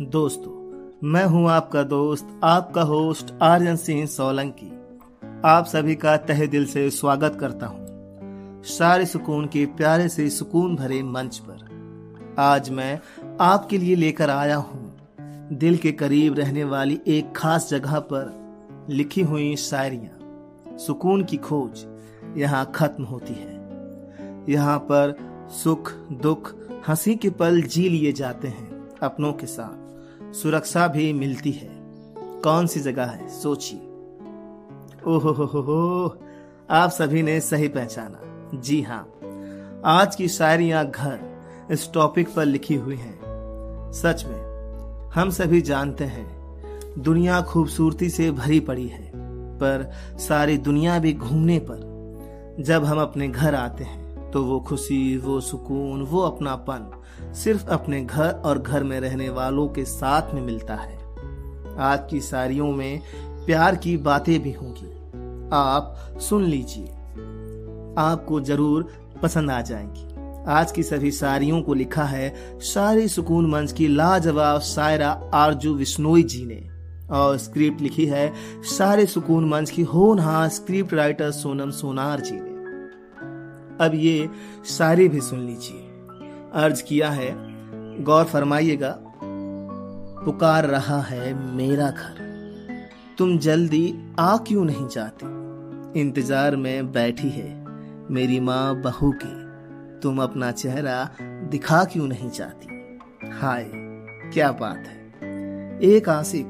दोस्तों, मैं हूँ आपका दोस्त, आपका होस्ट आर्यन सिंह सोलंकी। आप सभी का तहे दिल से स्वागत करता हूँ। सारे सुकून के प्यारे से सुकून भरे मंच पर। आज मैं आपके लिए लेकर आया हूँ दिल के करीब रहने वाली एक खास जगह पर लिखी हुई शायरियाँ। सुकून की खोज यहाँ खत्म होती है। यहाँ पर सुख, दुख, हँसी के पल जी लिए जाते हैं अपनों के साथ। सुरक्षा भी मिलती है। कौन सी जगह है? सोचिए। ओहो हो हो हो आप सभी ने सही पहचाना। जी हाँ आज की शायरियाँ घर इस टॉपिक पर लिखी हुई हैं। सच में, हम सभी जानते हैं, दुनिया खूबसूरती से भरी पड़ी है, पर सारी दुनिया भी घूमने पर, जब हम अपने घर आते हैं तो वो खुशी, वो सुकून, वो अपनापन सिर्फ़ अपने घर और घर में रहने वालों के साथ में मिलता है। आज की सारियों में प्यार की बातें भी होंगी। आप सुन लीजिए। आपको ज़रूर पसंद आ जाएँगी। आज की सभी सारियों को लिखा है, सारी सुकून मंच की लाजवाब शायरा आरज़ू विश्नोई जी ने। और स्क्रिप्ट लिखी है, सारे सुकून मंच की होनहार स्क्रिप्ट राइटर सोनम सोनार जी ने। अब ये शायरी भी सुन लीजिए। अर्ज़ किया है, गौर फरमाइएगा, पुकार रहा है मेरा घर। तुम जल्दी आ क्यों नहीं जाती? इंतज़ार में बैठी है मेरी माँ बहू की। तुम अपना चेहरा दिखा क्यों नहीं चाहती हाय, क्या बात है। एक आशिक,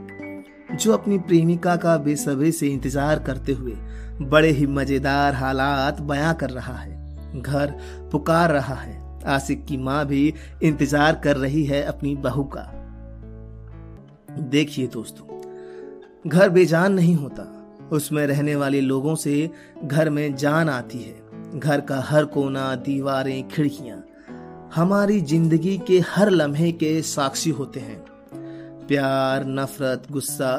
जो अपनी प्रेमिका का बेसब्री से इंतज़ार करते हुए बड़े ही मज़ेदार हालात बयां कर रहा है। घर पुकार रहा है। आसिक की माँ भी इंतज़ार कर रही है अपनी बहू का। देखिए दोस्तों, घर बेजान नहीं होता। उसमें रहने वाले लोगों से घर में जान आती है। घर का हर कोना, दीवारें, खिड़कियाँ, हमारी ज़िंदगी के हर लम्हे के साक्षी होते हैं। प्यार, नफरत, गुस्सा,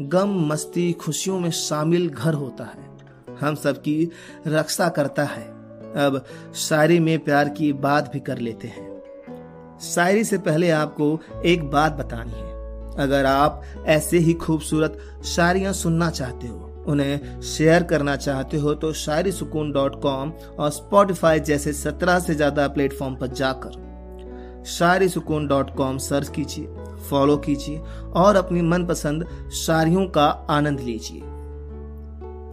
गम, मस्ती, खुशियों में शामिल घर होता है। हम सबकी रक्षा करता है। अब शायरी में प्यार की बात भी कर लेते हैं। शायरी से पहले आपको एक बात बतानी है। अगर आप ऐसे ही खूबसूरत शायरियाँ सुनना चाहते हो, उन्हें शेयर करना चाहते हो तो शायरी सुकून डॉट कॉम और स्पॉटिफाई जैसे सत्रह से ज़्यादा प्लेटफॉर्म पर जाकर shayari sukoon dot com search कीजिए, फॉलो कीजिए और अपनी मनपसंद शायरियों का आनंद लीजिए।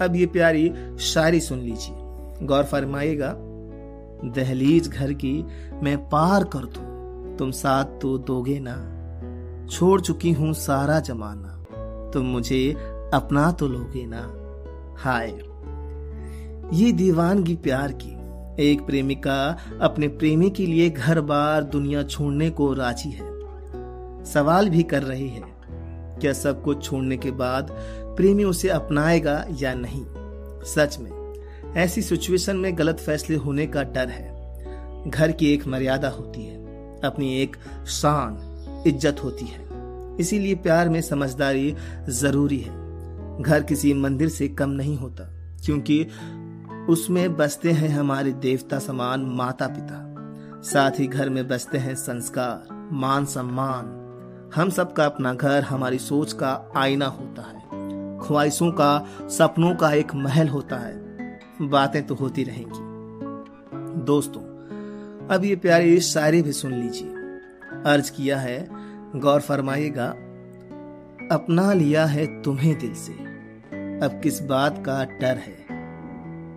अब ये प्यारी शायरी सुन लीजिए। गौर फरमाइएगा, दहलीज घर की मैं पार कर दू। तुम साथ तो दोगे ना, छोड़ चुकी हूँ सारा जमाना। तुम मुझे अपना तो लोगे ना। हाय। ये दीवानगी प्यार की, एक प्रेमिका अपने प्रेमी के लिए घर बार दुनिया छोड़ने को राज़ी है। सवाल भी कर रही है, क्या सब कुछ छोड़ने के बाद प्रेमी उसे अपनाएगा या नहीं? सच में ऐसी सिचुएशन में गलत फैसले होने का डर है। घर की एक मर्यादा होती है। अपनी एक शान, इज़्ज़त होती है। इसीलिए प्यार में समझदारी ज़रूरी है। घर किसी मंदिर से कम नहीं होता, क्योंकि उसमें बसते हैं हमारे देवता समान माता पिता साथ ही घर में बसते हैं संस्कार, मान सम्मान। हम सबका अपना घर, हमारी सोच का आईना होता है। ख्वाहिशों का, सपनों का एक महल होता है। बातें तो होती रहेंगी। दोस्तों, अब ये प्यारी शायरी भी सुन लीजिए। अर्ज़ किया है, गौर फरमाइएगा, अपना लिया है तुम्हें दिल से। अब किस बात का डर है?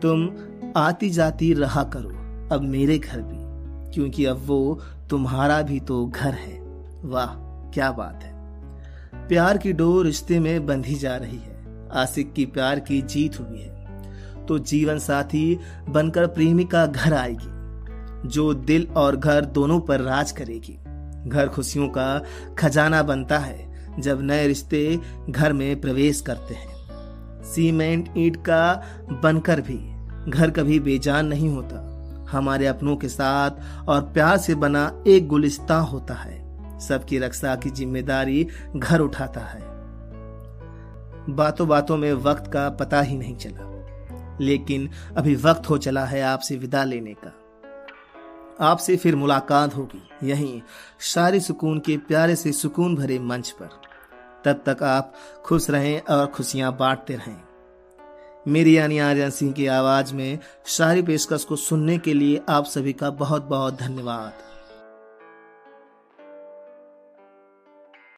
तुम आती जाती रहा करो, अब मेरे घर भी, क्योंकि अब वो तुम्हारा भी तो घर है। वाह, क्या बात है। प्यार की डोर रिश्ते में बंधी जा रही है। आसिक की प्यार की जीत हुई है। तो जीवन साथी बनकर प्रेमिका घर आएगी, जो दिल और घर दोनों पर राज करेगी। घर खुशियों का खजाना बनता है जब नए रिश्ते घर में प्रवेश करते हैं। सीमेंट ईंट का बनकर भी घर कभी बेजान नहीं होता। हमारे अपनों के साथ और प्यार से बना एक गुलिस्ता होता है। सबकी रक्षा की ज़िम्मेदारी घर उठाता है। बातों बातों में वक्त का पता ही नहीं चला। लेकिन अभी वक्त हो चला है आपसे विदा लेने का। आपसे फिर मुलाकात होगी, यहीं शारी सुकून के प्यारे से सुकून भरे मंच पर। तब तक आप खुश रहें और खुशियाँ बांटते रहें। मेरी यानी आर्यन सिंह की आवाज़ में शारी पेशकश को सुनने के लिए आप सभी का बहुत बहुत धन्यवाद।